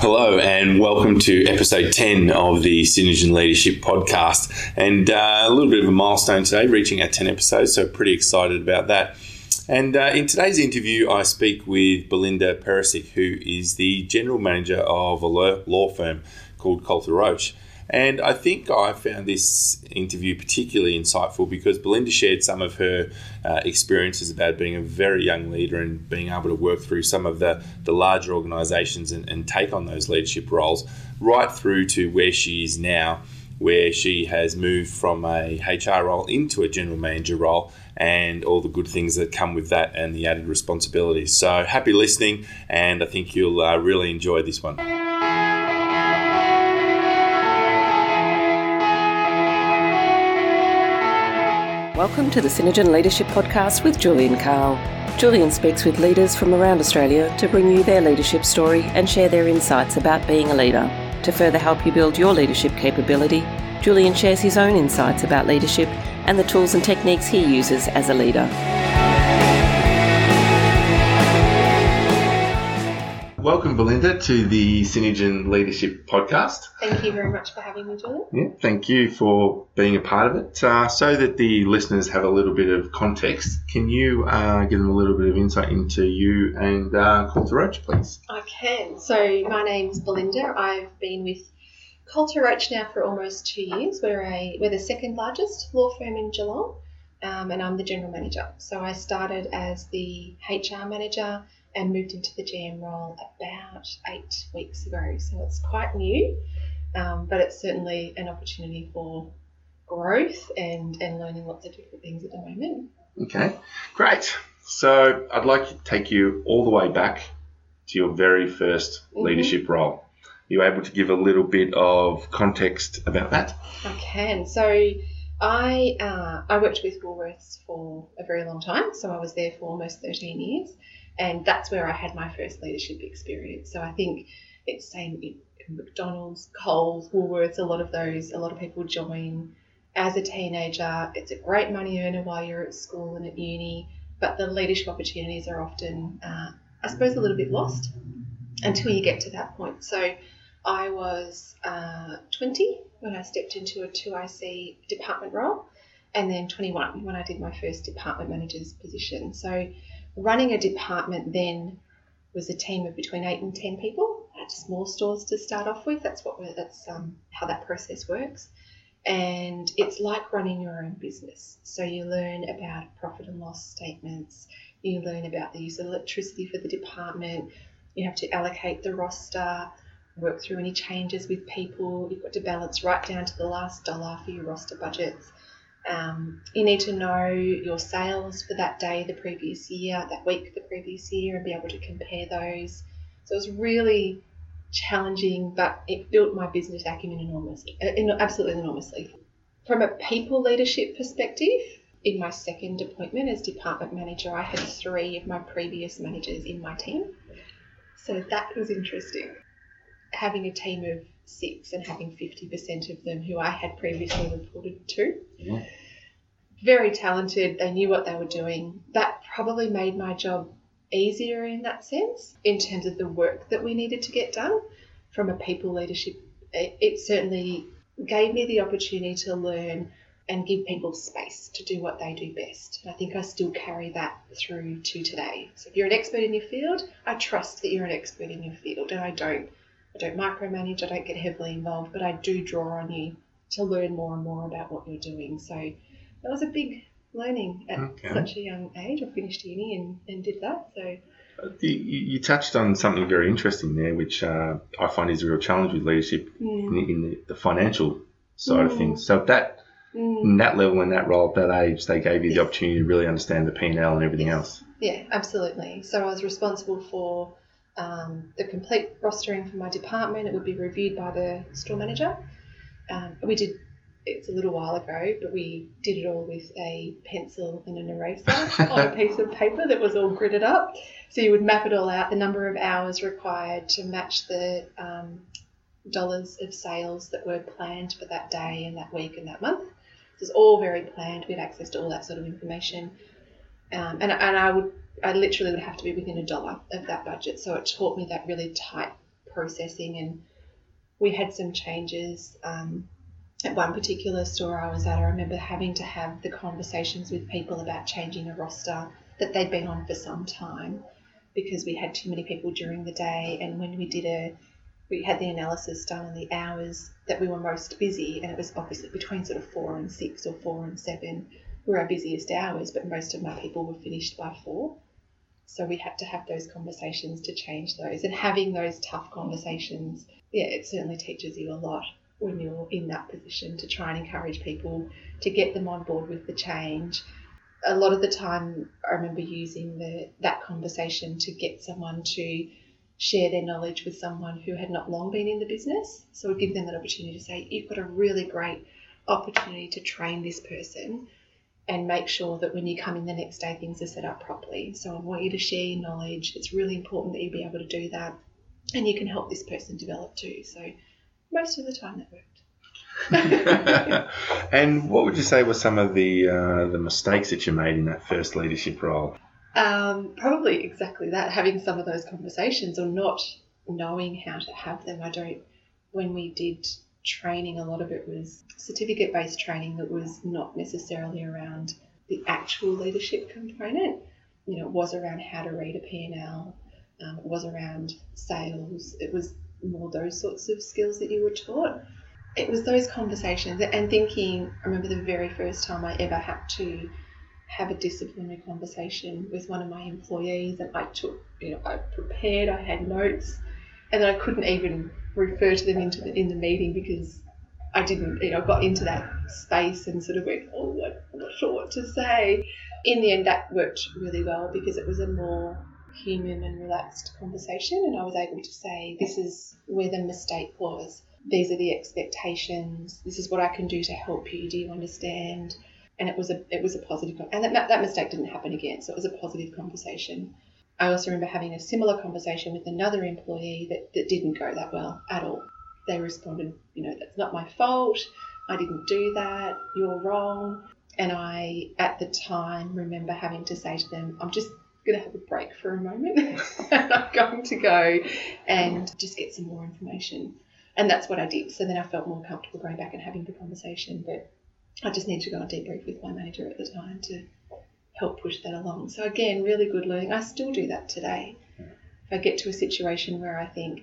Hello, and welcome to episode 10 of the Synergen Leadership Podcast. And uh, a little bit of a milestone today, reaching our 10 episodes, so pretty excited about that. And uh, in today's interview, I speak with Belinda Perisic, who is the general manager of a law firm called Coulter Roach. And I think I found this interview particularly insightful because Belinda shared some of her uh, experiences about being a very young leader and being able to work through some of the, the larger organisations and, and take on those leadership roles, right through to where she is now, where she has moved from a HR role into a general manager role and all the good things that come with that and the added responsibilities. So happy listening, and I think you'll uh, really enjoy this one. Welcome to the Synergen Leadership Podcast with Julian Carl. Julian speaks with leaders from around Australia to bring you their leadership story and share their insights about being a leader. To further help you build your leadership capability, Julian shares his own insights about leadership and the tools and techniques he uses as a leader. Welcome, Belinda, to the Synergen Leadership Podcast. Thank you very much for having me, Julie. Yeah, thank you for being a part of it. Uh, so that the listeners have a little bit of context, can you uh, give them a little bit of insight into you and uh, Coulter Roach, please? I can. So, my name's Belinda. I've been with Coulter Roach now for almost two years. We're, a, we're the second largest law firm in Geelong, um, and I'm the general manager. So, I started as the HR manager and moved into the GM role about eight weeks ago. So it's quite new, um, but it's certainly an opportunity for growth and, and learning lots of different things at the moment. Okay, great. So I'd like to take you all the way back to your very 1st mm-hmm. leadership role. Are you able to give a little bit of context about that? I can. So I uh, I worked with Woolworths for a very long time. So I was there for almost 13 years and that's where I had my first leadership experience. So I think it's same in McDonald's, Coles, Woolworths, a lot of those, a lot of people join as a teenager. It's a great money earner while you're at school and at uni, but the leadership opportunities are often, uh, I suppose, a little bit lost until you get to that point. So I was uh, 20 when I stepped into a 2IC department role, and then 21 when I did my first department manager's position. So running a department then was a team of between eight and ten people at small stores to start off with. That's what that's um, how that process works, and it's like running your own business. So you learn about profit and loss statements. You learn about the use of electricity for the department. You have to allocate the roster, work through any changes with people. You've got to balance right down to the last dollar for your roster budgets. Um, you need to know your sales for that day the previous year, that week the previous year, and be able to compare those. So it was really challenging, but it built my business acumen enormously, uh, absolutely enormously. From a people leadership perspective, in my second appointment as department manager, I had three of my previous managers in my team. So that was interesting. Having a team of six and having 50% of them who I had previously reported to. Yeah. Very talented, they knew what they were doing. That probably made my job easier in that sense, in terms of the work that we needed to get done. From a people leadership, it, it certainly gave me the opportunity to learn and give people space to do what they do best. And I think I still carry that through to today. So if you're an expert in your field, I trust that you're an expert in your field and I don't I don't micromanage, I don't get heavily involved, but I do draw on you to learn more and more about what you're doing. So that was a big learning at okay. such a young age. I finished uni and, and did that. So you, you touched on something very interesting there, which uh, I find is a real challenge with leadership mm. in, the, in the, financial side mm. of things. So that mm. in that level, in that role, at that age, they gave you the opportunity to really understand the P and L and everything yes. else. Yeah, absolutely. So I was responsible for um, the complete rostering for my department. It would be reviewed by the store manager. Um, we did. It's a little while ago, but we did it all with a pencil and an eraser on a piece of paper that was all gridded up. So you would map it all out, the number of hours required to match the um, dollars of sales that were planned for that day and that week and that month. So it's all very planned. We had access to all that sort of information. Um, and, and I would I literally would have to be within a dollar of that budget. So it taught me that really tight processing, and we had some changes. Um, at one particular store I was at, I remember having to have the conversations with people about changing a roster that they'd been on for some time because we had too many people during the day. And when we did a, we had the analysis done on the hours that we were most busy, and it was obviously between sort of four and six or four and seven were our busiest hours, but most of my people were finished by four. So we had to have those conversations to change those. And having those tough conversations, yeah, it certainly teaches you a lot when you're in that position to try and encourage people to get them on board with the change. A lot of the time, I remember using the that conversation to get someone to share their knowledge with someone who had not long been in the business. So we give them that opportunity to say, "You've got a really great opportunity to train this person." And make sure that when you come in the next day, things are set up properly. So I want you to share your knowledge. It's really important that you be able to do that, and you can help this person develop too. So most of the time that worked. and what would you say were some of the uh, the mistakes that you made in that first leadership role? Um, probably exactly that, having some of those conversations or not knowing how to have them. I don't. When we did training, a lot of it was certificate based training that was not necessarily around the actual leadership component. You know, it was around how to read a P&L. Um, it was around sales. It was more those sorts of skills that you were taught. It was those conversations and thinking. I remember the very first time I ever had to have a disciplinary conversation with one of my employees, and I took, you know, I prepared, I had notes, and then I couldn't even refer to them into the, in the meeting because I didn't, you know, got into that space and sort of went, oh, I'm not sure what to say. In the end, that worked really well because it was a more human and relaxed conversation, and I was able to say, This is where the mistake was. These are the expectations. This is what I can do to help you. Do you understand? And it was a it was a positive, and that that mistake didn't happen again. So it was a positive conversation. I also remember having a similar conversation with another employee that, that didn't go that well at all. They responded, you know, that's not my fault. I didn't do that. You're wrong. And I, at the time, remember having to say to them, I'm just going to have a break for a moment. I'm going to go and just get some more information. And that's what I did. So then I felt more comfortable going back and having the conversation. But I just need to go and debrief with my manager at the time to help push that along. So again, really good learning. I still do that today. If I get to a situation where I think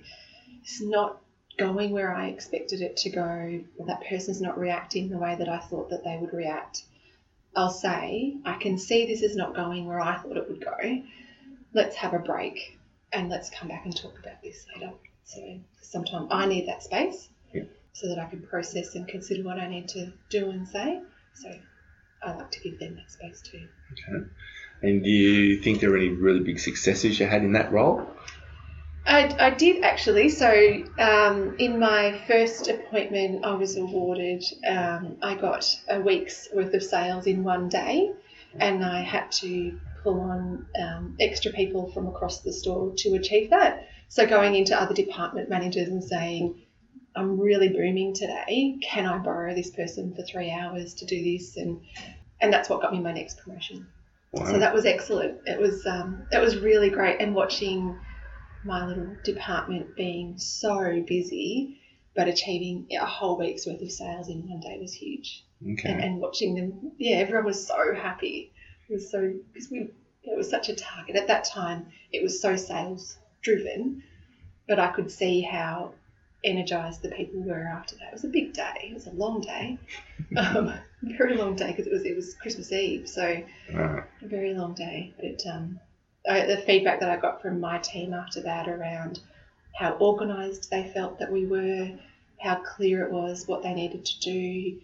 it's not going where I expected it to go, or that person's not reacting the way that I thought that they would react, I'll say, I can see this is not going where I thought it would go. Let's have a break and let's come back and talk about this later. So sometimes I need that space yeah. so that I can process and consider what I need to do and say. So I like to give them that space too. Okay. And do you think there are any really big successes you had in that role? I, I did actually. So, um, in my first appointment, I was awarded, um, I got a week's worth of sales in one day, and I had to pull on um, extra people from across the store to achieve that. So, going into other department managers and saying, I'm really booming today. Can I borrow this person for three hours to do this? And and that's what got me my next promotion. Wow. So that was excellent. It was um, it was really great. And watching my little department being so busy, but achieving a whole week's worth of sales in one day was huge. Okay. And, and watching them, yeah, everyone was so happy. It was so because we it was such a target at that time. It was so sales driven, but I could see how energized the people were after that. It was a big day. It was a long day, um, very long day because it was it was Christmas Eve, so a very long day. But um, I, the feedback that I got from my team after that around how organised they felt that we were, how clear it was what they needed to do.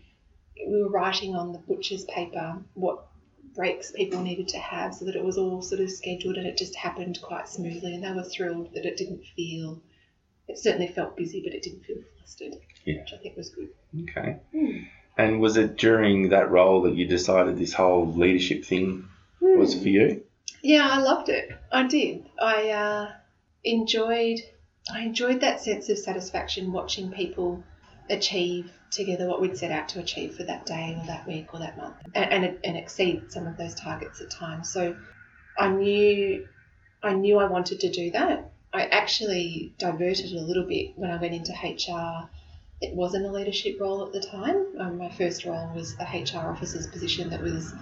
We were writing on the butcher's paper what breaks people needed to have so that it was all sort of scheduled and it just happened quite smoothly and they were thrilled that it didn't feel it certainly felt busy but it didn't feel flustered yeah. which I think was good okay mm. and was it during that role that you decided this whole leadership thing mm. was for you yeah, I loved it. I did. I uh, enjoyed. I enjoyed that sense of satisfaction watching people achieve together what we'd set out to achieve for that day or that week or that month, and, and, and exceed some of those targets at times. So I knew, I knew I wanted to do that. I actually diverted a little bit when I went into HR. It wasn't a leadership role at the time. Um, my first role was a HR officer's position that was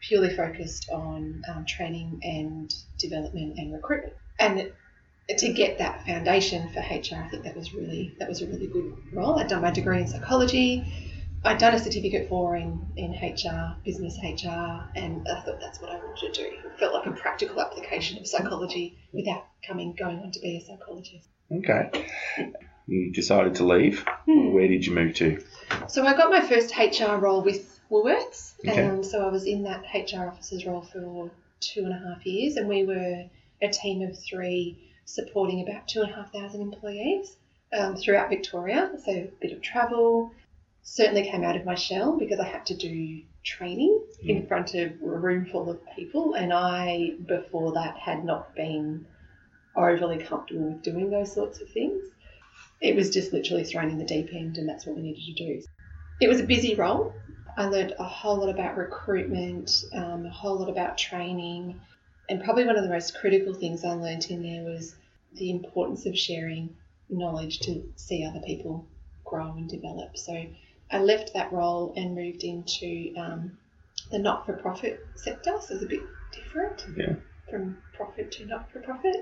purely focused on um, training and development and recruitment. And to get that foundation for HR, I think that was really that was a really good role. I'd done my degree in psychology. I'd done a certificate for in, in HR, business HR, and I thought that's what I wanted to do. It felt like a practical application of psychology without coming going on to be a psychologist. Okay. You decided to leave. Hmm. Where did you move to? So I got my first HR role with Woolworths, Okay. and so I was in that HR officer's role for two and a half years, and we were a team of three supporting about two and a half thousand employees um, throughout Victoria. So a bit of travel. Certainly came out of my shell because I had to do training in front of a room full of people, and I before that had not been overly comfortable with doing those sorts of things. It was just literally thrown in the deep end, and that's what we needed to do. It was a busy role. I learned a whole lot about recruitment, um, a whole lot about training, and probably one of the most critical things I learned in there was the importance of sharing knowledge to see other people grow and develop. So I left that role and moved into um, the not for profit sector, so it's a bit different Yeah. from profit to not for profit.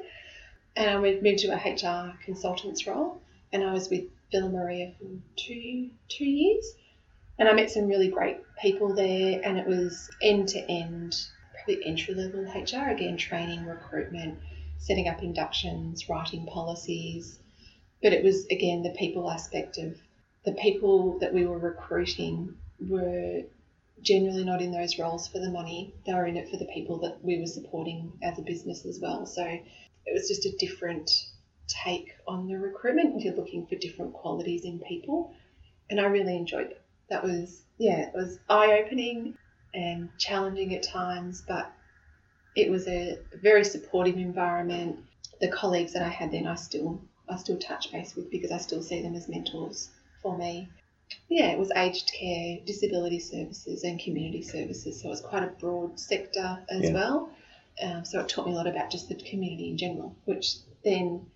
And I moved to a HR consultant's role, and I was with Villa Maria for two two years, and I met some really great people there, and it was end to end, probably entry level HR again, training, recruitment, setting up inductions, writing policies, but it was again the people aspect of the people that we were recruiting were generally not in those roles for the money. They were in it for the people that we were supporting as a business as well. So it was just a different take on the recruitment. You're looking for different qualities in people. And I really enjoyed it. That was, yeah, it was eye opening and challenging at times, but it was a very supportive environment. The colleagues that I had then, I still, I still touch base with because I still see them as mentors for me yeah, it was aged care, disability services, and community services. So it was quite a broad sector as Yeah. well. Um, so it taught me a lot about just the community in general, which then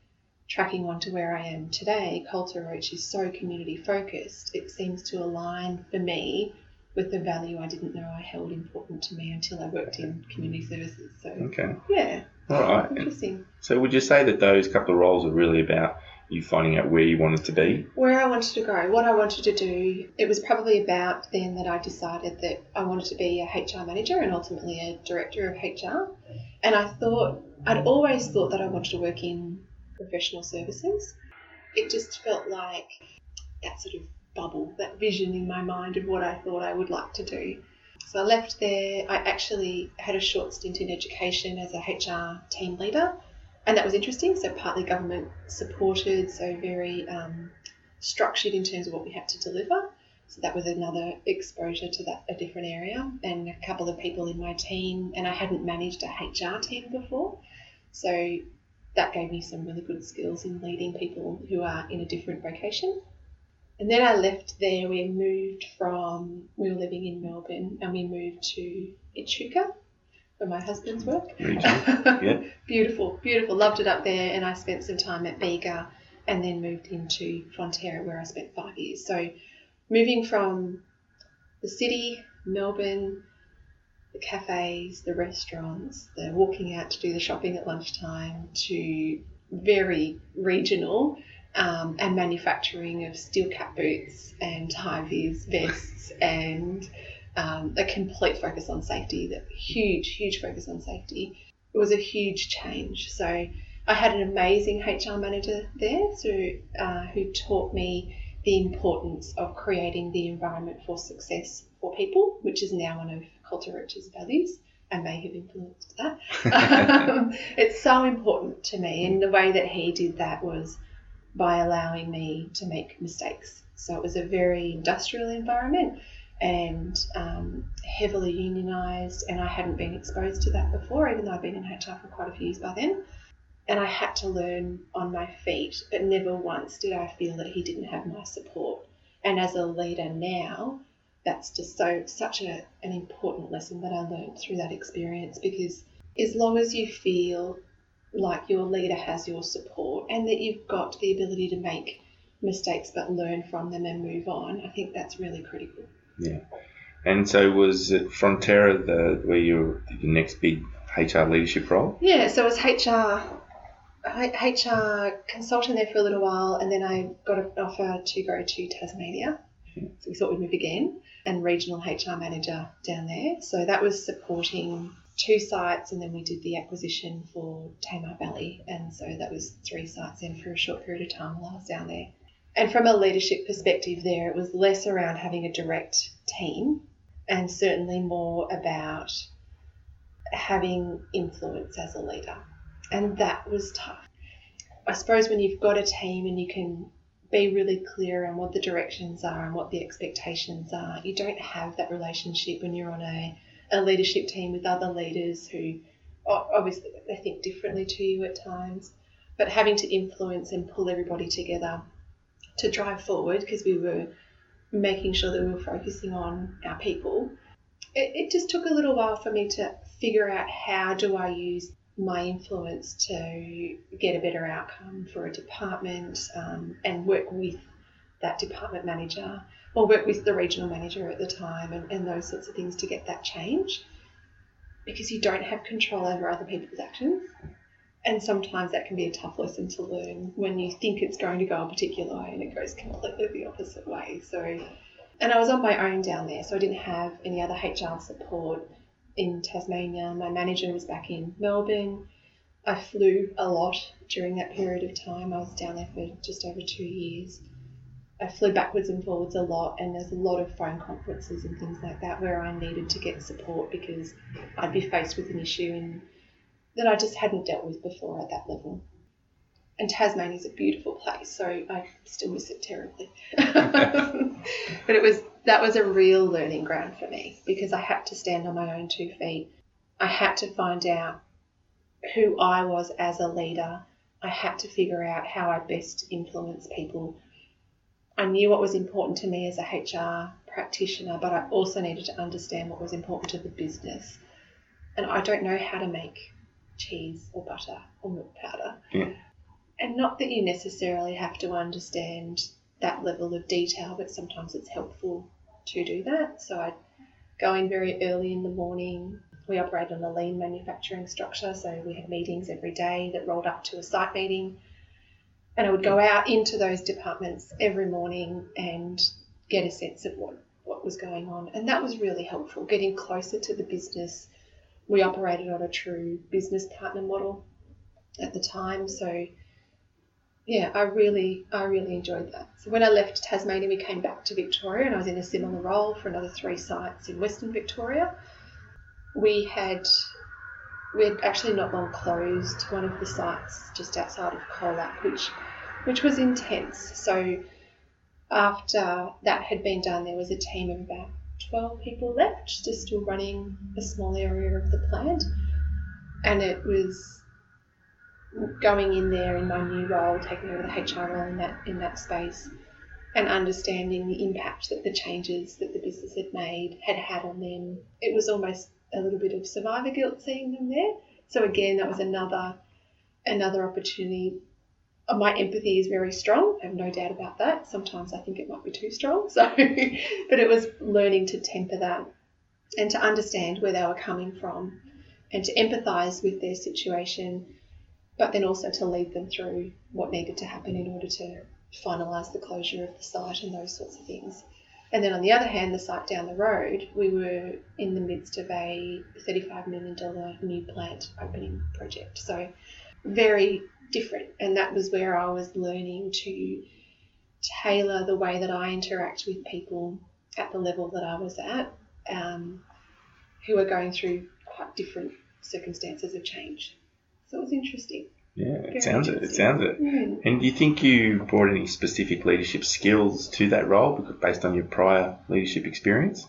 tracking on to where I am today, Coulter Roach is so community focused. It seems to align for me with the value I didn't know I held important to me until I worked in community services. So Okay. yeah, All right. interesting. So would you say that those couple of roles are really about you finding out where you wanted to be? where I wanted to go, what I wanted to do, it was probably about then that I decided that I wanted to be a HR manager and ultimately a director of HR. And I thought, I'd always thought that I wanted to work in professional services. It just felt like that sort of bubble, that vision in my mind of what I thought I would like to do. So I left there. I actually had a short stint in education as a HR team leader and that was interesting. So partly government supported, so very um, structured in terms of what we had to deliver. So that was another exposure to that a different area, and a couple of people in my team, and I hadn't managed a HR team before, so that gave me some really good skills in leading people who are in a different vocation. And then I left there. We moved from we were living in Melbourne, and we moved to Echuca for my husband's work. Yeah. beautiful, beautiful. Loved it up there, and I spent some time at Bega, and then moved into Fonterra, where I spent five years. So, moving from the city, Melbourne, the cafes, the restaurants, the walking out to do the shopping at lunchtime, to very regional um, and manufacturing of steel cap boots and high vis vests and um, a complete focus on safety, that huge, huge focus on safety. It was a huge change. So I had an amazing HR manager there so, uh, who taught me the importance of creating the environment for success for people, which is now one of Coulter Roach's values. I may have influenced that. um, it's so important to me, and the way that he did that was by allowing me to make mistakes. So it was a very industrial environment and um, heavily unionised, and I hadn't been exposed to that before, even though I'd been in HR for quite a few years by then. And I had to learn on my feet, but never once did I feel that he didn't have my support. And as a leader now, that's just so such a, an important lesson that I learned through that experience because as long as you feel like your leader has your support and that you've got the ability to make mistakes but learn from them and move on. I think that's really critical. Yeah. And so was it Fonterra the where your your next big HR leadership role? Yeah, so it was HR HR consultant there for a little while, and then I got an offer to go to Tasmania. So we thought we'd move again, and regional HR manager down there. So that was supporting two sites, and then we did the acquisition for Tamar Valley, and so that was three sites in for a short period of time while I was down there. And from a leadership perspective, there it was less around having a direct team, and certainly more about having influence as a leader. And that was tough. I suppose when you've got a team and you can be really clear on what the directions are and what the expectations are, you don't have that relationship when you're on a, a leadership team with other leaders who obviously they think differently to you at times. But having to influence and pull everybody together to drive forward because we were making sure that we were focusing on our people. It, it just took a little while for me to figure out how do I use my influence to get a better outcome for a department um, and work with that department manager or work with the regional manager at the time and, and those sorts of things to get that change because you don't have control over other people's actions. And sometimes that can be a tough lesson to learn when you think it's going to go a particular way and it goes completely the opposite way. So, and I was on my own down there, so I didn't have any other HR support in Tasmania. My manager was back in Melbourne. I flew a lot during that period of time. I was down there for just over two years. I flew backwards and forwards a lot, and there's a lot of phone conferences and things like that where I needed to get support because I'd be faced with an issue in that I just hadn't dealt with before at that level. And Tasmania is a beautiful place, so I still miss it terribly. but it was that was a real learning ground for me because I had to stand on my own two feet. I had to find out who I was as a leader. I had to figure out how I best influence people. I knew what was important to me as a HR practitioner, but I also needed to understand what was important to the business. And I don't know how to make cheese or butter or milk powder. Yeah. And not that you necessarily have to understand that level of detail, but sometimes it's helpful to do that. So I'd go in very early in the morning. We operate on a lean manufacturing structure, so we had meetings every day that rolled up to a site meeting. And I would go out into those departments every morning and get a sense of what, what was going on. And that was really helpful, getting closer to the business we operated on a true business partner model at the time. So yeah, I really I really enjoyed that. So when I left Tasmania, we came back to Victoria, and I was in a similar role for another three sites in Western Victoria. We had we had actually not long closed one of the sites just outside of Colac, which which was intense. So after that had been done, there was a team of about 12 people left, just still running a small area of the plant. And it was going in there in my new role, taking over the HR role in that in that space, and understanding the impact that the changes that the business had made had had on them. It was almost a little bit of survivor guilt seeing them there. So again, that was another another opportunity Uh, my empathy is very strong. I have no doubt about that. Sometimes I think it might be too strong. So, but it was learning to temper that and to understand where they were coming from and to empathize with their situation, but then also to lead them through what needed to happen in order to finalize the closure of the site and those sorts of things. And then on the other hand, the site down the road, we were in the midst of a $35 million new plant opening project. So, very different. And that was where I was learning to tailor the way that I interact with people at the level that I was at, um, who are going through quite different circumstances of change. So it was interesting. Yeah, it sounds it. It sounds it. Mm. And do you think you brought any specific leadership skills to that role because based on your prior leadership experience?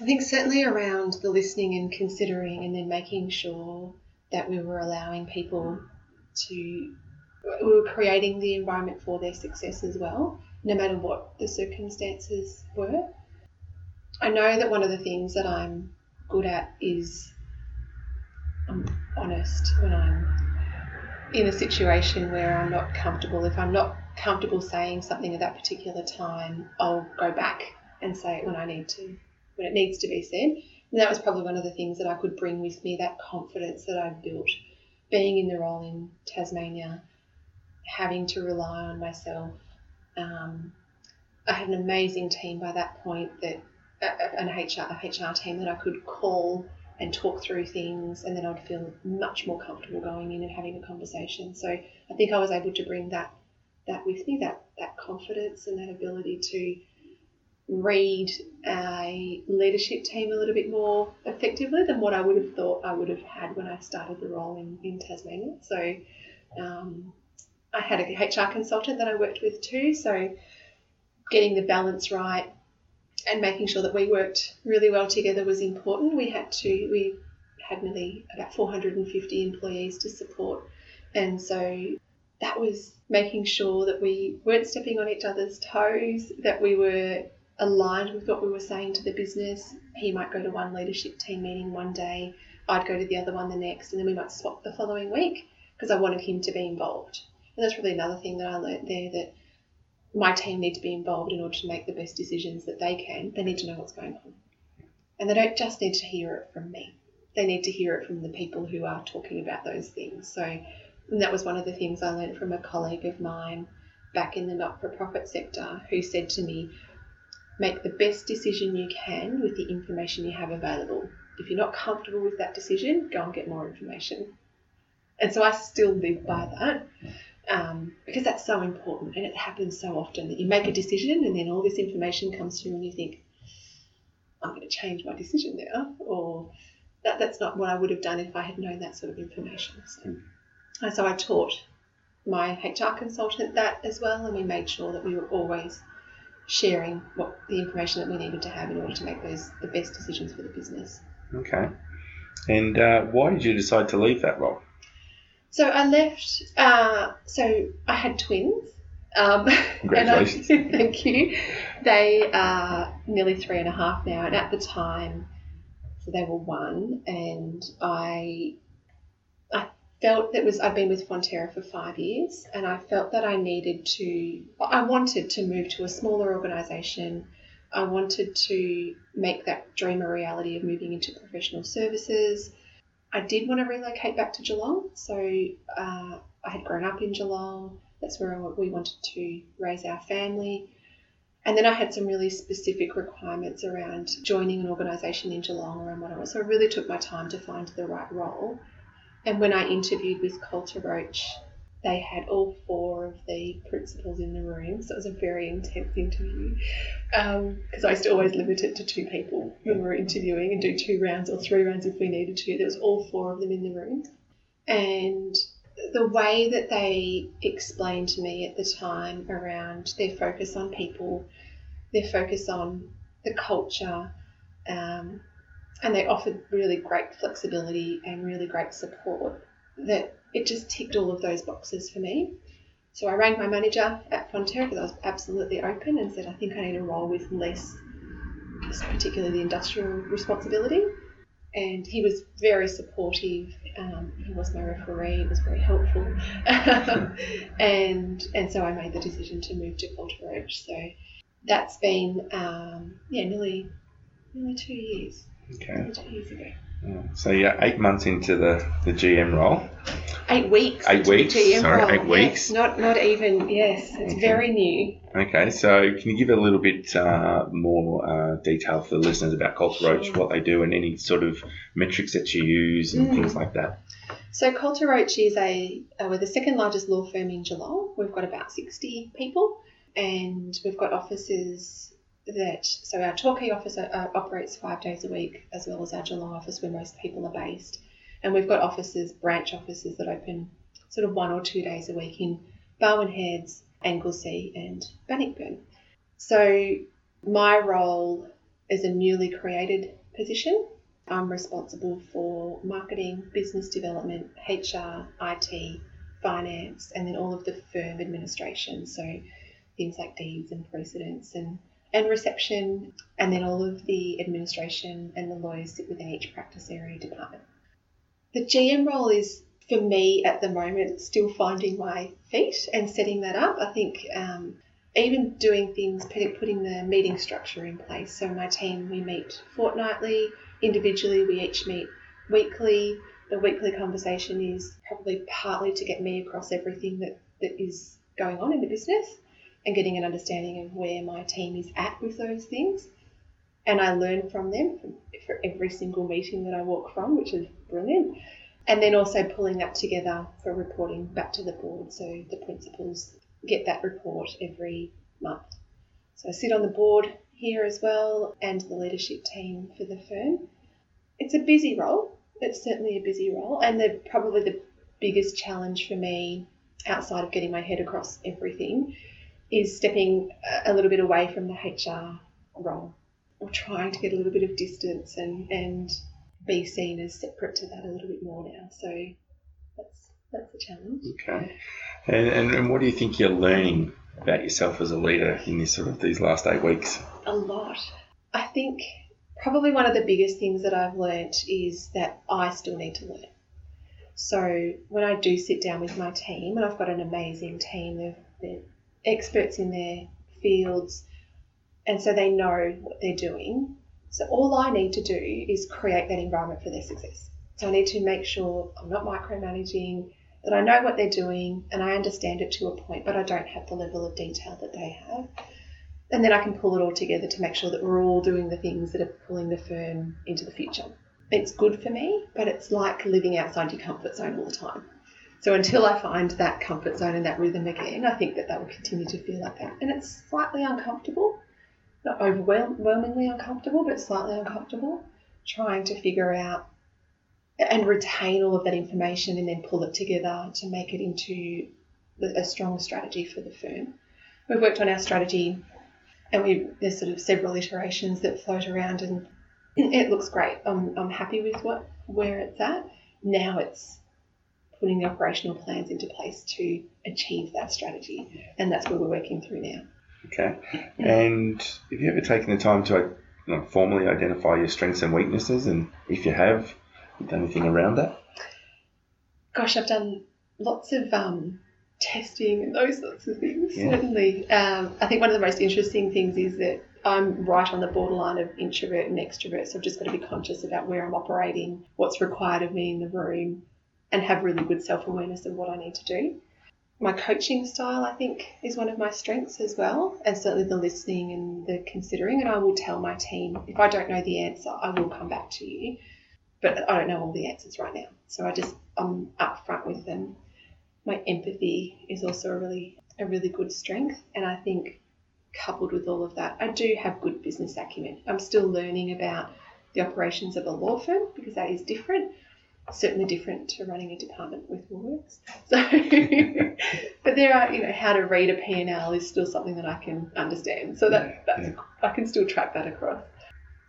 I think certainly around the listening and considering, and then making sure that we were allowing people to we were creating the environment for their success as well, no matter what the circumstances were. I know that one of the things that I'm good at is I'm honest when I'm in a situation where I'm not comfortable, if I'm not comfortable saying something at that particular time, I'll go back and say it when I need to, when it needs to be said. And that was probably one of the things that I could bring with me, that confidence that I built being in the role in Tasmania, having to rely on myself. Um, I had an amazing team by that point that an HR, HR team that I could call and talk through things, and then I'd feel much more comfortable going in and having a conversation. So I think I was able to bring that that with me, that that confidence and that ability to read a leadership team a little bit more effectively than what I would have thought I would have had when I started the role in, in Tasmania. So um, I had a HR consultant that I worked with too. So getting the balance right and making sure that we worked really well together was important. We had to, we had nearly about 450 employees to support. And so that was making sure that we weren't stepping on each other's toes, that we were aligned with what we were saying to the business. He might go to one leadership team meeting one day, I'd go to the other one the next, and then we might swap the following week because I wanted him to be involved. And that's really another thing that I learned there that my team need to be involved in order to make the best decisions that they can. They need to know what's going on. And they don't just need to hear it from me. They need to hear it from the people who are talking about those things. So that was one of the things I learned from a colleague of mine back in the not for profit sector who said to me, make the best decision you can with the information you have available. If you're not comfortable with that decision, go and get more information. And so I still live by that um, because that's so important and it happens so often that you make a decision and then all this information comes through and you think, I'm going to change my decision now, or that, that's not what I would have done if I had known that sort of information. So, and so I taught my HR consultant that as well, and we made sure that we were always sharing what the information that we needed to have in order to make those the best decisions for the business. Okay. And uh, why did you decide to leave that role? So I left. Uh, so I had twins. Um, Congratulations. I, thank you. They are nearly three and a half now, and at the time, so they were one, and I felt that was I'd been with Fonterra for five years, and I felt that I needed to, I wanted to move to a smaller organisation. I wanted to make that dream a reality of moving into professional services. I did want to relocate back to Geelong, so uh, I had grown up in Geelong. That's where we wanted to raise our family. And then I had some really specific requirements around joining an organisation in Geelong around what I was. So I really took my time to find the right role. And when I interviewed with Coulter Roach, they had all four of the principals in the room, so it was a very intense interview. Because um, I used to always limit it to two people when we were interviewing and do two rounds or three rounds if we needed to. There was all four of them in the room, and the way that they explained to me at the time around their focus on people, their focus on the culture, um, and they offered really great flexibility and really great support that it just ticked all of those boxes for me. So I rang my manager at Fonterra because I was absolutely open and said, I think I need a role with less, particularly the industrial responsibility. And he was very supportive. Um, he was my referee. It was very helpful. and and so I made the decision to move to Roach. So that's been um, yeah nearly nearly two years. Okay. Two years ago. So you're eight months into the, the GM role. Eight weeks. Eight weeks. GM sorry, role. eight weeks. Yes, not not even. Yes, it's Okay. very new. Okay, so can you give a little bit uh, more uh, detail for the listeners about Coulter Roach, Sure. what they do, and any sort of metrics that you use and Mm. things like that? So Coulter Roach is a uh, we're the second largest law firm in Geelong. We've got about sixty people, and we've got offices that so our Torquay office uh, operates five days a week, as well as our Geelong office where most people are based, and we've got offices, branch offices that open sort of one or two days a week in Barwon Heads, Anglesea, and Bannockburn. So my role is a newly created position. I'm responsible for marketing, business development, HR, IT, finance, and then all of the firm administration. So things like deeds and precedents and, and reception, and then all of the administration and the lawyers sit within each practice area department. The GM role is for me at the moment, still finding my feet and setting that up. I think um, even doing things, putting the meeting structure in place. So my team, we meet fortnightly, individually, we each meet weekly. The weekly conversation is probably partly to get me across everything that, that is going on in the business and getting an understanding of where my team is at with those things. And I learn from them for every single meeting that I walk from, which is brilliant. And then also pulling that together for reporting back to the board. So the principals get that report every month. So I sit on the board here as well and the leadership team for the firm. It's a busy role. It's certainly a busy role. And the, probably the biggest challenge for me outside of getting my head across everything is stepping a little bit away from the HR role or trying to get a little bit of distance and, and be seen as separate to that a little bit more now. So that's that's a challenge. Okay. And, and, and what do you think you're learning about yourself as a leader in this sort of these last eight weeks? A lot. I think probably one of the biggest things that I've learnt is that I still need to learn. So when I do sit down with my team, and I've got an amazing team, they're, they're experts in their fields, and so they know what they're doing. So all I need to do is create that environment for their success. So I need to make sure I'm not micromanaging, that I know what they're doing and I understand it to a point, but I don't have the level of detail that they have. And then I can pull it all together to make sure that we're all doing the things that are pulling the firm into the future. It's good for me, but it's like living outside your comfort zone all the time. So until I find that comfort zone and that rhythm again, I think that that will continue to feel like that. And it's slightly uncomfortable, not overwhelmingly uncomfortable, but slightly uncomfortable, trying to figure out and retain all of that information and then pull it together to make it into a strong strategy for the firm. We've worked on our strategy and we there's sort of several iterations that float around and it looks great. I'm, I'm happy with what where it's at. Now it's putting the operational plans into place to achieve that strategy. And that's where we're working through now. Okay. And have you ever taken the time to you know, formally identify your strengths and weaknesses? And if you have, you done anything around that? Gosh, I've done lots of um, testing and those sorts of things, yeah. certainly. Um, I think one of the most interesting things is that I'm right on the borderline of introvert and extrovert, so I've just got to be conscious about where I'm operating, what's required of me in the room, and have really good self awareness of what I need to do. My coaching style, I think, is one of my strengths as well, and certainly the listening and the considering. And I will tell my team if I don't know the answer, I will come back to you but I don't know all the answers right now. So I just I'm upfront with them. My empathy is also a really a really good strength, and I think coupled with all of that, I do have good business acumen. I'm still learning about the operations of a law firm because that is different. Certainly different to running a department with Woolworths. So, but there are, you know, how to read a P&L is still something that I can understand. So that that's, I can still track that across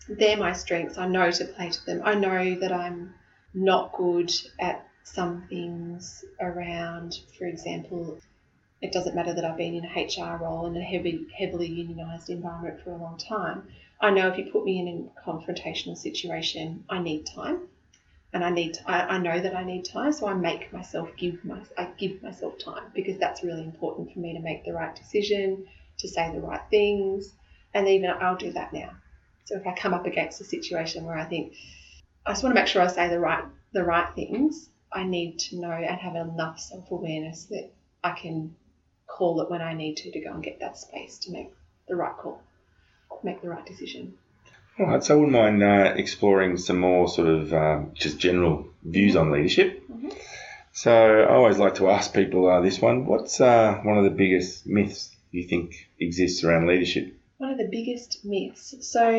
they're my strengths. I know to play to them. I know that I'm not good at some things around, for example, it doesn't matter that I've been in a HR role in a heavy, heavily unionised environment for a long time. I know if you put me in a confrontational situation, I need time, and I need I, I know that I need time, so I make myself give my I give myself time because that's really important for me to make the right decision, to say the right things, and even I'll do that now. So if I come up against a situation where I think I just want to make sure I say the right the right things, I need to know and have enough self awareness that I can call it when I need to to go and get that space to make the right call, make the right decision. All right, so I wouldn't mind uh, exploring some more sort of um, just general views on leadership. Mm-hmm. So I always like to ask people uh, this one: What's uh, one of the biggest myths you think exists around leadership? one of the biggest myths. So,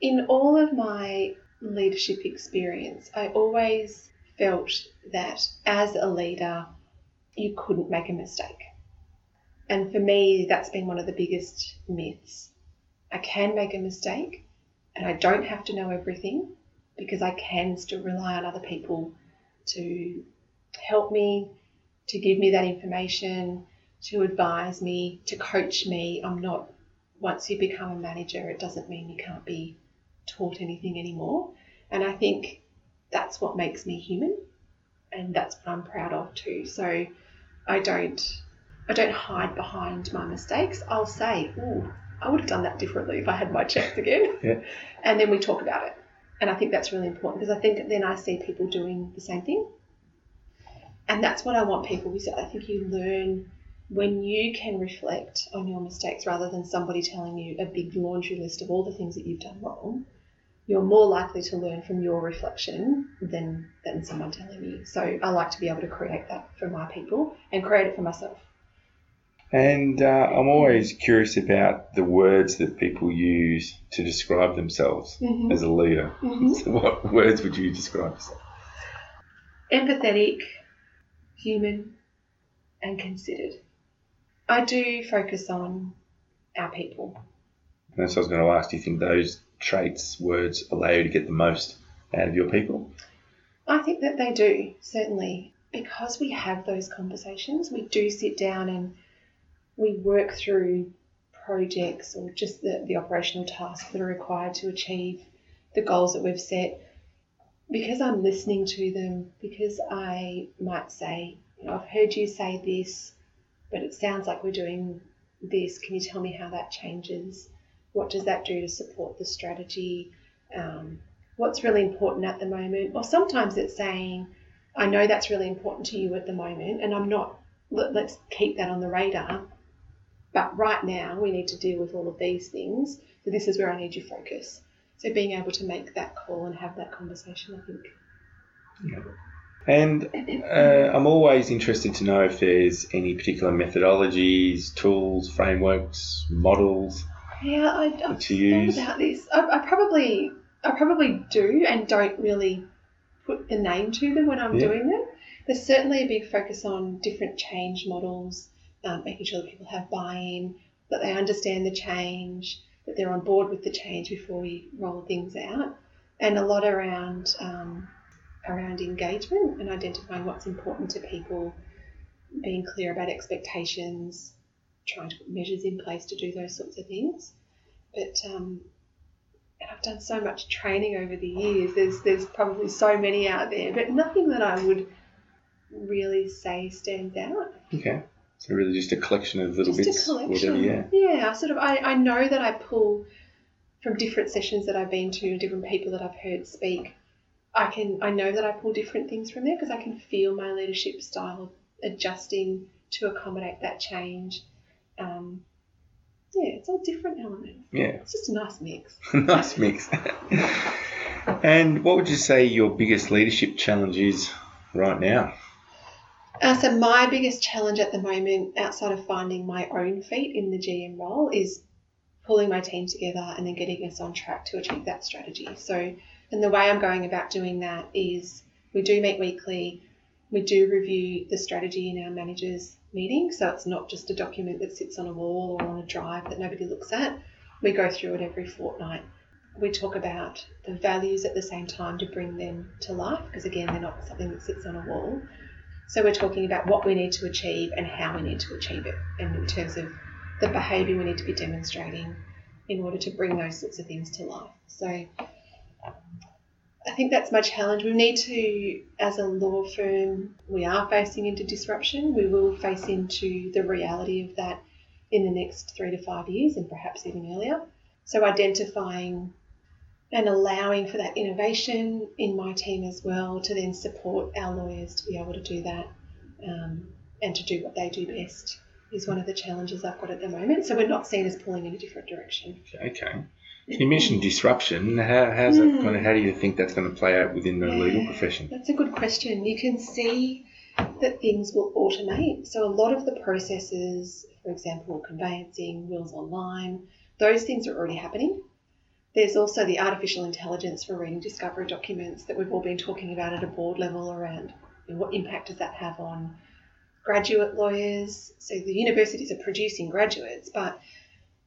in all of my leadership experience, I always felt that as a leader, you couldn't make a mistake. And for me, that's been one of the biggest myths. I can make a mistake and I don't have to know everything because I can still rely on other people to help me, to give me that information, to advise me, to coach me. I'm not once you become a manager, it doesn't mean you can't be taught anything anymore. And I think that's what makes me human. and that's what I'm proud of too. So I don't I don't hide behind my mistakes. I'll say, "Ooh, I would have done that differently if I had my checks again," Yeah. and then we talk about it. And I think that's really important because I think then I see people doing the same thing, and that's what I want people. Because I think you learn when you can reflect on your mistakes rather than somebody telling you a big laundry list of all the things that you've done wrong you're more likely to learn from your reflection than than someone telling you. So I like to be able to create that for my people and create it for myself. And uh, I'm always curious about the words that people use to describe themselves Mhm. as a leader. Mhm. So what words would you describe yourself? Empathetic, human, and considered. I do focus on our people. That's what I was going to ask. Do you think those traits, words, allow you to get the most out of your people? I think that they do, certainly. Because we have those conversations, we do sit down and we work through projects or just the, the operational tasks that are required to achieve the goals that we've set. Because I'm listening to them, because I might say, you know, I've heard you say this, but it sounds like we're doing this. Can you tell me how that changes? What does that do to support the strategy? Um, what's really important at the moment. Or sometimes it's saying, I know that's really important to you at the moment, and I'm not, let, let's keep that on the radar. But right now, we need to deal with all of these things. So this is where I need your focus. So being able to make that call and have that conversation, I think. Yeah. And uh, I'm always interested to know if there's any particular methodologies, tools, frameworks, models. Yeah, I, I've To use. about this. I, I probably, I probably do, and don't really put the name to them when I'm Yeah. doing them. There's certainly a big focus on different change models, um, making sure that people have buy-in, that they understand the change, that they're on board with the change before we roll things out, and a lot around um, around engagement and identifying what's important to people, being clear about expectations, trying to put measures in place to do those sorts of things. But um, I've done so much training over the years. There's there's probably so many out there, but nothing that I would really say stands out. Okay. So really just a collection of little Just bits, a collection. whatever. Yeah. Yeah, I sort of I, I know that I pull from different sessions that I've been to and different people that I've heard speak. I can I know that I pull different things from there because I can feel my leadership style adjusting to accommodate that change. Um, yeah, it's all different elements. Yeah. It's just a nice mix. nice mix. and what would you say your biggest leadership challenge is right now? Uh, so my biggest challenge at the moment, outside of finding my own feet in the GM role, is pulling my team together and then getting us on track to achieve that strategy. So, and the way I'm going about doing that is we do meet weekly. We do review the strategy in our managers meeting, so it's not just a document that sits on a wall or on a drive that nobody looks at. We go through it every fortnight. We talk about the values at the same time to bring them to life, because again, they're not something that sits on a wall. So we're talking about what we need to achieve and how we need to achieve it, and in terms of the behaviour we need to be demonstrating in order to bring those sorts of things to life. So I think that's my challenge. We need to, as a law firm, we are facing into disruption. We will face into the reality of that in the next three to five years and perhaps even earlier. So identifying and allowing for that innovation in my team as well to then support our lawyers to be able to do that um, and to do what they do best is one of the challenges I've got at the moment. So we're not seen as pulling in a different direction. Okay. Can you mentioned disruption. How, how's that Hmm. going to, how do you think that's going to play out within the legal profession? That's a good question. You can see that things will automate. So a lot of the processes, for example, conveyancing, wills online, those things are already happening. There's also the artificial intelligence for reading discovery documents that we've all been talking about at a board level around what impact does that have on graduate lawyers. So the universities are producing graduates, but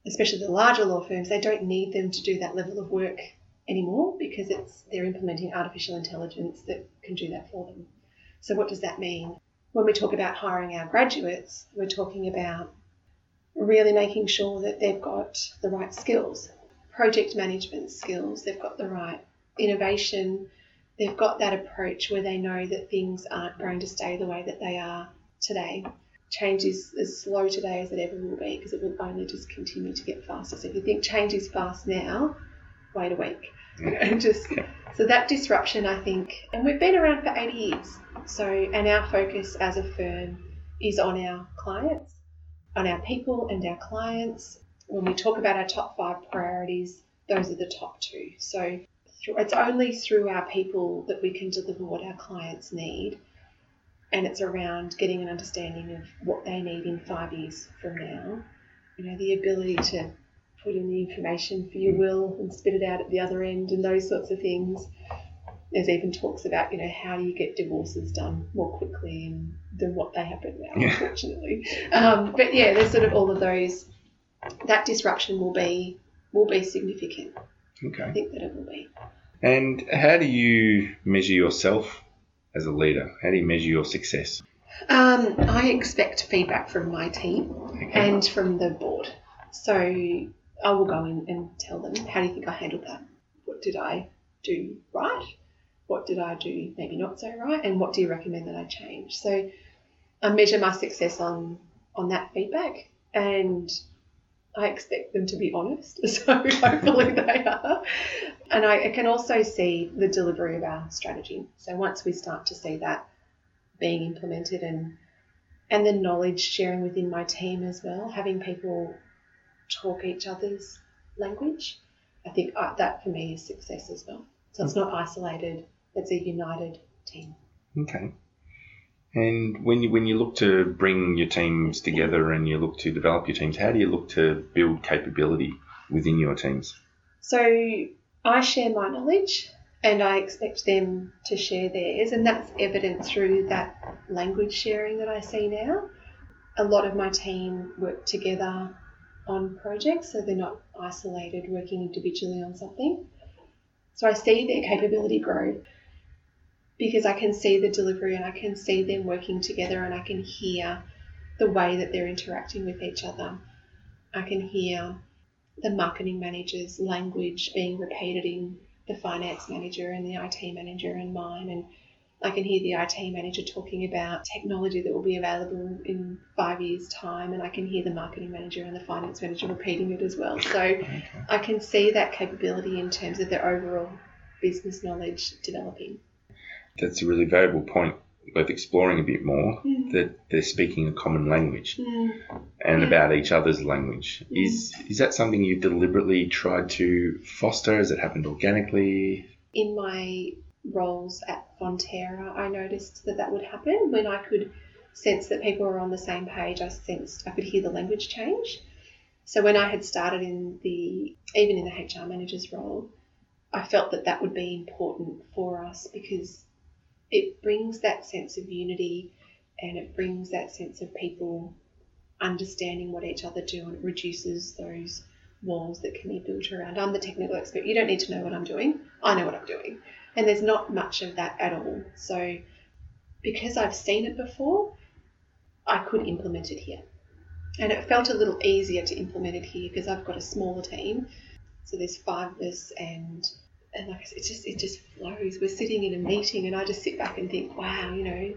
especially the larger law firms, they don't need them to do that level of work anymore because it's they're implementing artificial intelligence that can do that for them. So what does that mean? When we talk about hiring our graduates, we're talking about really making sure that they've got the right skills, project management skills, they've got the right innovation they've got that approach where they know that things aren't going to stay the way that they are today. Change is as slow today as it ever will be because it will only just continue to get faster. So if you think change is fast now, wait a week. And just so that disruption, I think, and we've been around for 80 years. So and our focus as a firm is on our clients, on our people and our clients. When we talk about our top five priorities, those are the top two. So it's only through our people that we can deliver what our clients need. And it's around getting an understanding of what they need in five years from now. You know, the ability to put in the information for your will and spit it out at the other end and those sorts of things. There's even talks about, you know, how do you get divorces done more quickly than what they happen now, yeah. unfortunately. Um, but yeah, there's sort of all of those. That disruption will be will be significant. Okay. I think that it will be. And how do you measure yourself as a leader? How do you measure your success? Um, I expect feedback from my team okay. and from the board. So I will go in and tell them, how do you think I handled that? What did I do right? What did I do maybe not so right? And what do you recommend that I change? So I measure my success on on that feedback and I expect them to be honest, so hopefully they are. And I can also see the delivery of our strategy. So once we start to see that being implemented and and the knowledge sharing within my team as well, having people talk each other's language, I think uh, that for me is success as well. So it's not isolated; it's a united team. Okay. And when you when you look to bring your teams together and you look to develop your teams, how do you look to build capability within your teams? So I share my knowledge and I expect them to share theirs, and that's evident through that language sharing that I see now. A lot of my team work together on projects, so they're not isolated working individually on something. So I see their capability grow because I can see the delivery and I can see them working together and I can hear the way that they're interacting with each other. I can hear the marketing manager's language being repeated in the finance manager and the IT manager and mine and I can hear the IT manager talking about technology that will be available in five years' time, and I can hear the marketing manager and the finance manager repeating it as well. So okay. I can see that capability in terms of their overall business knowledge developing that's a really valuable point worth exploring a bit more mm. that they're speaking a common language mm. and yeah. about each other's language. Mm. Is is that something you deliberately tried to foster? Has it happened organically? In my roles at Fonterra, I noticed that that would happen when I could sense that people were on the same page. I sensed I could hear the language change. So when I had started in the even in the HR manager's role, I felt that that would be important for us because it brings that sense of unity and it brings that sense of people understanding what each other do and it reduces those walls that can be built around. I'm the technical expert. You don't need to know what I'm doing. I know what I'm doing. And there's not much of that at all. So because I've seen it before, I could implement it here. And it felt a little easier to implement it here because I've got a smaller team. So there's five of us and and like it just it just flows. We're sitting in a meeting, and I just sit back and think, wow, you know,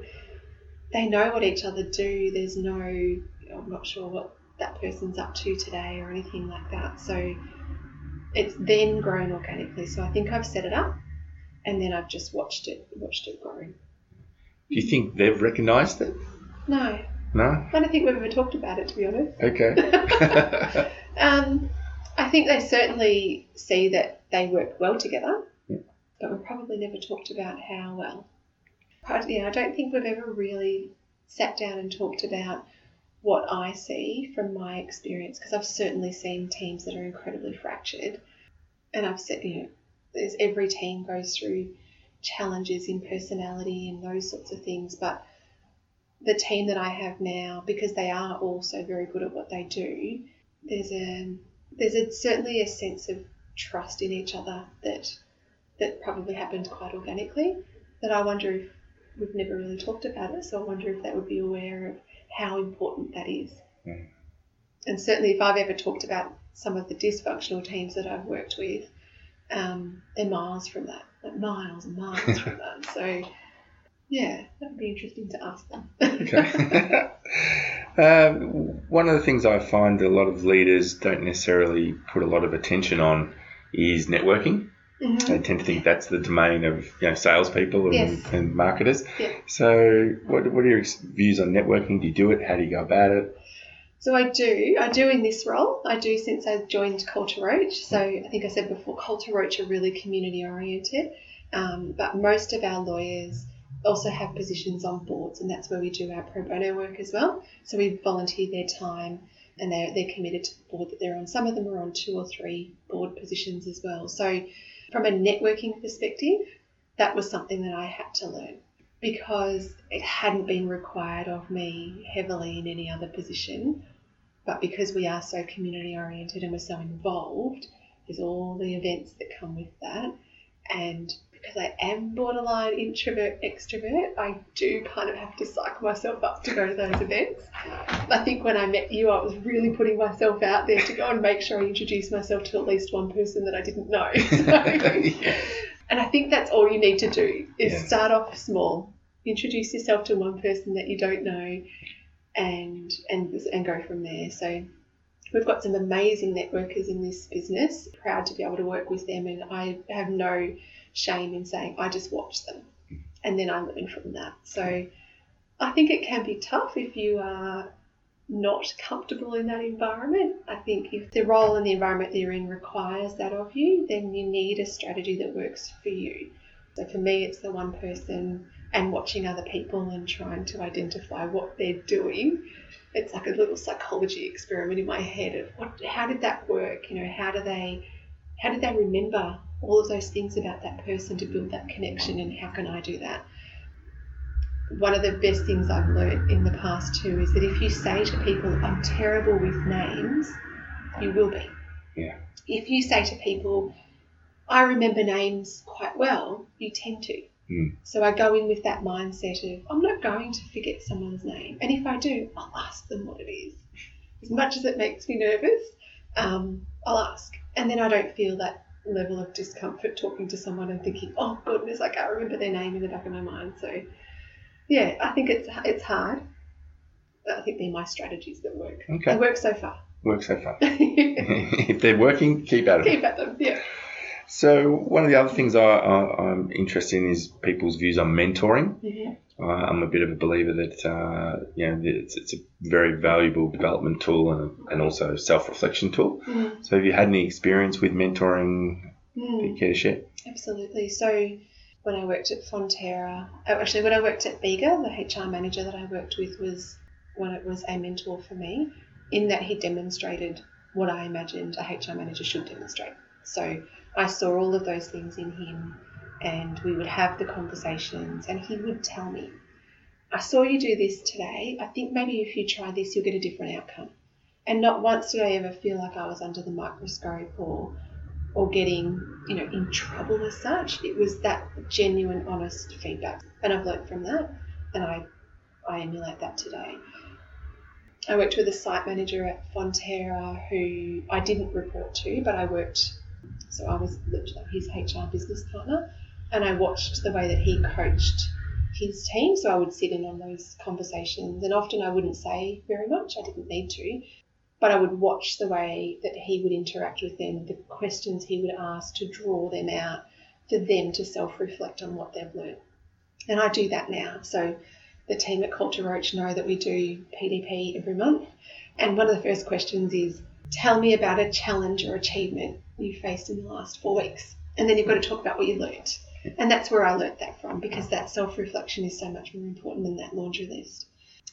they know what each other do. There's no, I'm not sure what that person's up to today or anything like that. So it's then grown organically. So I think I've set it up, and then I've just watched it watched it grow. Do you think they've recognised it? No. No. I don't think we've ever talked about it, to be honest. Okay. um, I think they certainly see that they work well together, yeah. but we've probably never talked about how well. I, yeah, I don't think we've ever really sat down and talked about what I see from my experience because I've certainly seen teams that are incredibly fractured, and I've said you know, there's every team goes through challenges in personality and those sorts of things, but the team that I have now, because they are also very good at what they do, there's a there's a, certainly a sense of trust in each other that that probably happened quite organically. That I wonder if we've never really talked about it, so I wonder if that would be aware of how important that is. Mm. And certainly, if I've ever talked about some of the dysfunctional teams that I've worked with, um, they're miles from that. like miles and miles from that. So yeah, that would be interesting to ask them. Okay. um, one of the things I find a lot of leaders don't necessarily put a lot of attention on is networking. Mhm. They tend to think that's the domain of you know salespeople and, Yes. and marketers. Yeah. So, what, what are your views on networking? Do you do it? How do you go about it? So I do. I do in this role. I do since I joined Coulter Roache. So I think I said before, Coulter Roache are really community oriented. Um, but most of our lawyers also have positions on boards, and that's where we do our pro bono work as well. So we volunteer their time, and they're, they're committed to the board that they're on. Some of them are on two or three board positions as well. So from a networking perspective, that was something that I had to learn because it hadn't been required of me heavily in any other position. But because we are so community oriented and we're so involved, there's all the events that come with that. And because I am borderline introvert extrovert, I do kind of have to psych myself up to go to those events. I think when I met you, I was really putting myself out there to go and make sure I introduced myself to at least one person that I didn't know. So- Yeah. and I think that's all you need to do is Yeah. start off small. Introduce yourself to one person that you don't know and and and go from there. So we've got some amazing networkers in this business. Proud to be able to work with them and I have no shame in saying I just watch them and then I learn from that. So I think it can be tough if you are not comfortable in that environment. I think if the role and the environment that you're in requires that of you, then you need a strategy that works for you. So for me, it's the one person and watching other people and trying to identify what they're doing. It's like a little psychology experiment in my head of what, how did that work? You know, how do they, how did they remember all of those things about that person to build that connection, and how can I do that? one of the best things I've learned in the past too is that if you say to people, I'm terrible with names, you will be. Yeah. If you say to people, I remember names quite well, you tend to. Mm. So I go in with that mindset of, I'm not going to forget someone's name. And if I do, I'll ask them what it is. As much as it makes me nervous, um, I'll ask. And then I don't feel that level of discomfort talking to someone and thinking, oh goodness, I can't remember their name in the back of my mind. So yeah, I think it's it's hard. I think they're my strategies that work. Okay. They work so far. Work so far. If they're working, keep at it. Keep at them. Yeah. So, one of the other things I, I'm interested in is people's views on mentoring. Uh, I'm a bit of a believer that uh, you know it's, it's a very valuable development tool and, and also self reflection tool. Mm. So, have you had any experience with mentoring? Mm. Do you care to share? Absolutely. So when I worked at Fonterra, oh, actually when I worked at Bega, the HR manager that I worked with was when it was a mentor for me, in that he demonstrated what I imagined a HR manager should demonstrate. So I saw all of those things in him, and we would have the conversations, and he would tell me, "I saw you do this today. I think maybe if you try this, you'll get a different outcome." And not once did I ever feel like I was under the microscope or or getting, you know, in trouble as such. It was that genuine, honest feedback. And I've learnt from that and I, I emulate that today. I worked with a site manager at Fonterra who I didn't report to, but I worked, so I was his HR business partner, and I watched the way that he coached his team. So I would sit in on those conversations, and often I wouldn't say very much, I didn't need to, but I would watch the way that he would interact with them, the questions he would ask to draw them out for them to self reflect on what they've learned. And I do that now. So the team at Coulter Roache know that we do PDP every month. And one of the first questions is tell me about a challenge or achievement you faced in the last four weeks. And then you've got to talk about what you learnt. And that's where I learnt that from because that self reflection is so much more important than that laundry list.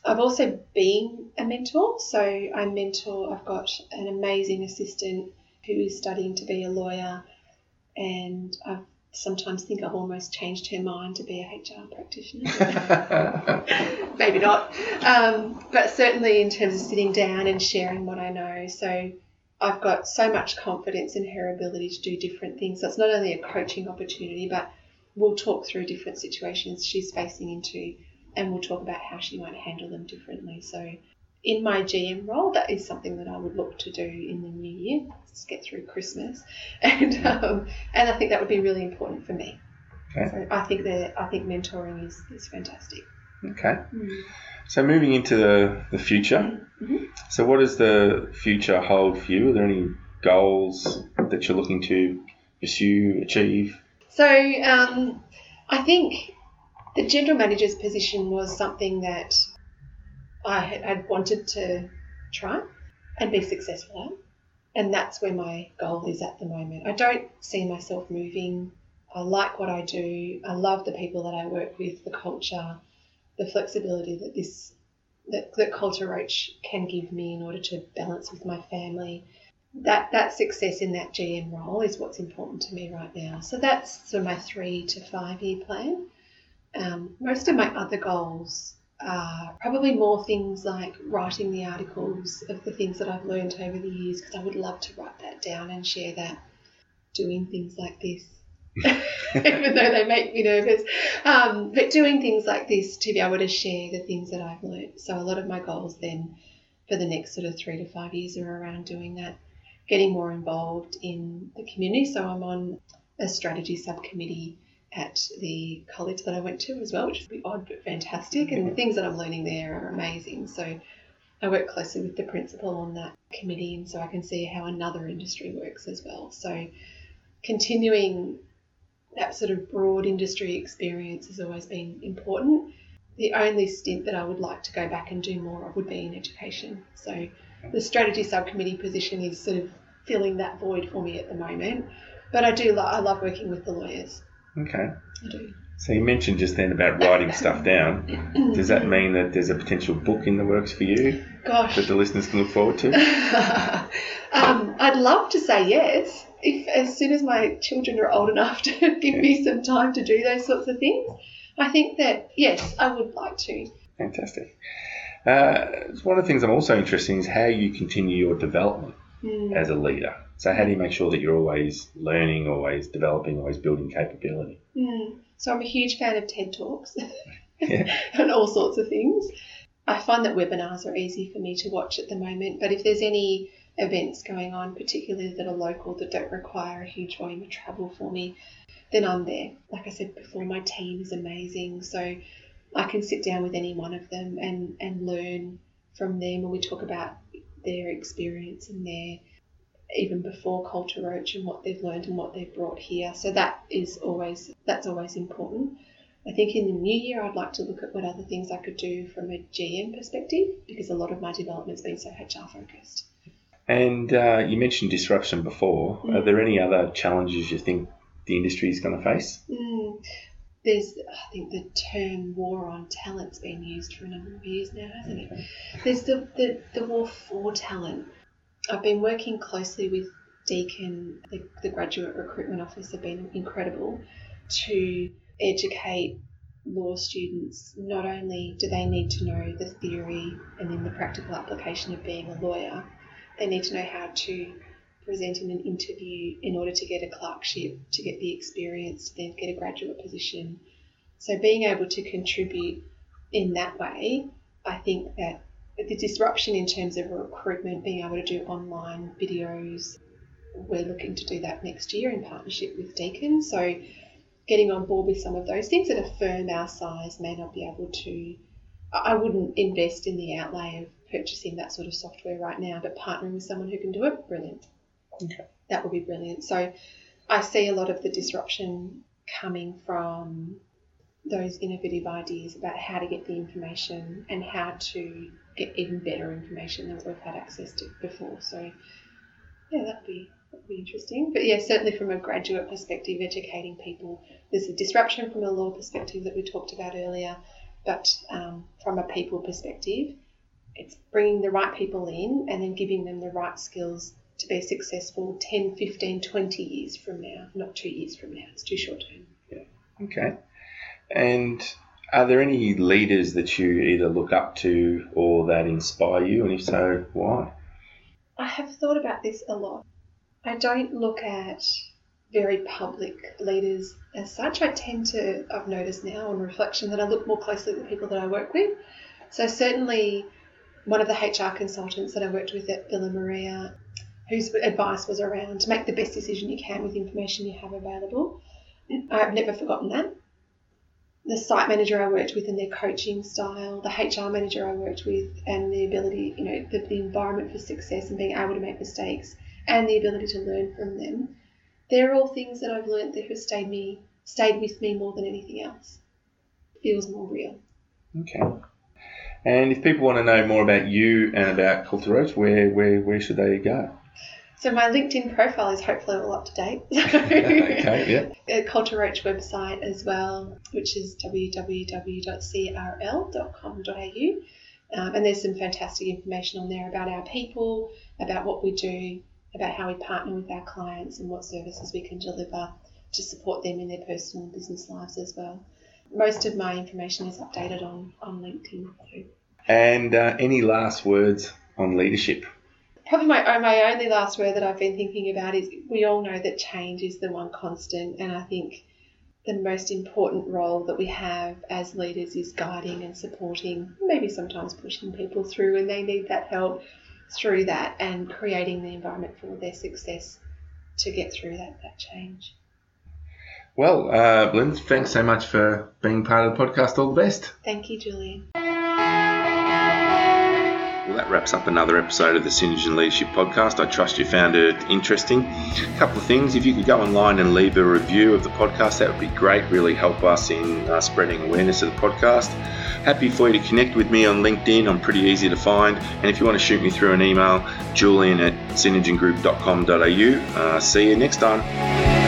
I've also been a mentor. So I mentor, I've got an amazing assistant who is studying to be a lawyer, and I sometimes think I've almost changed her mind to be a HR practitioner. Maybe not. Um, but certainly in terms of sitting down and sharing what I know. So I've got so much confidence in her ability to do different things. So it's not only a coaching opportunity, but we'll talk through different situations she's facing into and we'll talk about how she might handle them differently. So, in my GM role, that is something that I would look to do in the new year. Let's get through Christmas, and um, and I think that would be really important for me. Okay. So I think that I think mentoring is, is fantastic. Okay. So moving into the, the future. Mhm. So what does the future hold for you? Are there any goals that you're looking to pursue, achieve? So um, I think the general manager's position was something that I had, wanted to try and be successful at. And that's where my goal is at the moment. I don't see myself moving. I like what I do. I love the people that I work with, the culture, the flexibility that this that, that Coulter Roache can give me in order to balance with my family. That that success in that GM role is what's important to me right now. So that's sort of my three to five year plan. Um, most of my other goals are probably more things like writing the articles of the things that I've learned over the years because I would love to write that down and share that. Doing things like this, even though they make me nervous, um, but doing things like this to be able to share the things that I've learned. So a lot of my goals then for the next sort of three to five years are around doing that, getting more involved in the community. So I'm on a strategy subcommittee at the college that I went to as well, which is a bit odd but fantastic. And the mm-hmm. things that I'm learning there are amazing. So I work closely with the principal on that committee, and so I can see how another industry works as well. So continuing that sort of broad industry experience has always been important. The only stint that I would like to go back and do more of would be in education. So the strategy subcommittee position is sort of filling that void for me at the moment. But I do lo- I love working with the lawyers. Okay. I do. So you mentioned just then about writing stuff down. Does that mean that there's a potential book in the works for you Gosh. that the listeners can look forward to? um, I'd love to say yes. If as soon as my children are old enough to give me some time to do those sorts of things, I think that yes, I would like to. Fantastic. Uh, one of the things I'm also interested in is how you continue your development Hmm. as a leader. So how do you make sure that you're always learning, always developing, always building capability? Mm. So I'm a huge fan of TED Talks Yeah. and all sorts of things. I find that webinars are easy for me to watch at the moment, but if there's any events going on, particularly that are local that don't require a huge volume of travel for me, then I'm there. Like I said before, my team is amazing, so I can sit down with any one of them and, and learn from them when we talk about their experience and their even before Coulter Roache and what they've learned and what they've brought here. So that is always that's always important. I think in the new year I'd like to look at what other things I could do from a GM perspective because a lot of my development's been so HR focused. And uh, you mentioned disruption before. Are Mm. there any other challenges you think the industry is going to face? Mm, there's I think the term war on talent's been used for a number of years now, hasn't it? There's the, the, the war for talent. I've been working closely with Deacon, the, the graduate recruitment office, have been incredible to educate law students. Not only do they need to know the theory and then the practical application of being a lawyer, they need to know how to present in an interview in order to get a clerkship, to get the experience, to then get a graduate position. So being able to contribute in that way, I think that the disruption in terms of recruitment, being able to do online videos, we're looking to do that next year in partnership with Deacon. So getting on board with some of those things that a firm our size may not be able to. I I wouldn't invest in the outlay of purchasing that sort of software right now, but partnering with someone who can do it, brilliant. Okay. That would be brilliant. So I see a lot of the disruption coming from those innovative ideas about how to get the information and how to get even better information than we've had access to before. So yeah, that'd be that'd be interesting. But yeah, certainly from a graduate perspective, educating people. There's a disruption from a law perspective that we talked about earlier, but um, from a people perspective, it's bringing the right people in and then giving them the right skills to be successful 10, 15, 20 years from now, not two years from now. It's too short term. Yeah. Okay. And are there any leaders that you either look up to or that inspire you? And if so, why? I have thought about this a lot. I don't look at very public leaders as such. I tend to, I've noticed now on reflection that I look more closely at the people that I work with. So, certainly, one of the HR consultants that I worked with at Villa Maria, whose advice was around to make the best decision you can with information you have available. I've never forgotten that. The site manager I worked with and their coaching style, the HR manager I worked with, and the ability, you know, the, the environment for success and being able to make mistakes and the ability to learn from them. They're all things that I've learned that have stayed me stayed with me more than anything else. Feels more real. Okay. And if people want to know more about you and about Coulter Roache, where, where, where should they go? So my LinkedIn profile is hopefully all up to date. okay, yeah. Coulter Roache website as well, which is www.crl.com.au. Um, and there's some fantastic information on there about our people, about what we do, about how we partner with our clients, and what services we can deliver to support them in their personal and business lives as well. Most of my information is updated on, on LinkedIn. And uh, any last words on leadership? Probably my, my only last word that I've been thinking about is we all know that change is the one constant, and I think the most important role that we have as leaders is guiding and supporting, maybe sometimes pushing people through when they need that help through that and creating the environment for their success to get through that, that change. Well, uh, Belinda, thanks so much for being part of the podcast. All the best. Thank you, Julian. Well, that wraps up another episode of the Synergen Leadership Podcast. I trust you found it interesting. A couple of things. If you could go online and leave a review of the podcast, that would be great. Really help us in uh, spreading awareness of the podcast. Happy for you to connect with me on LinkedIn. I'm pretty easy to find. And if you want to shoot me through an email, julian at synergengroup.com.au. Uh, see you next time.